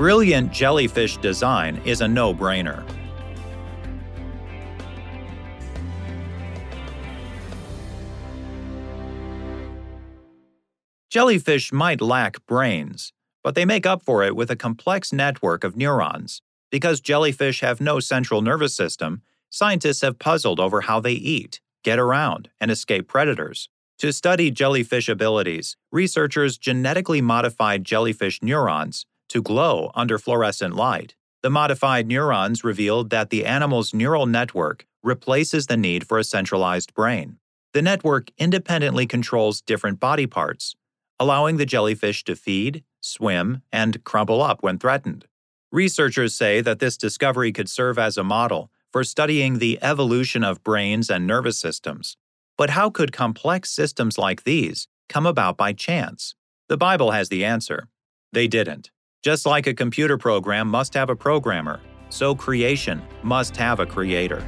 Brilliant jellyfish design is a no brainer. Jellyfish might lack brains, but they make up for it with a complex network of neurons. Because jellyfish have no central nervous system, scientists have puzzled over how they eat, get around, and escape predators. To study jellyfish abilities, researchers genetically modified jellyfish neurons to glow under fluorescent light. The modified neurons revealed that the animal's neural network replaces the need for a centralized brain. The network independently controls different body parts, allowing the jellyfish to feed, swim, and crumple up when threatened. Researchers say that this discovery could serve as a model for studying the evolution of brains and nervous systems. But how could complex systems like these come about by chance? The Bible has the answer. They didn't. Just like a computer program must have a programmer, so creation must have a creator.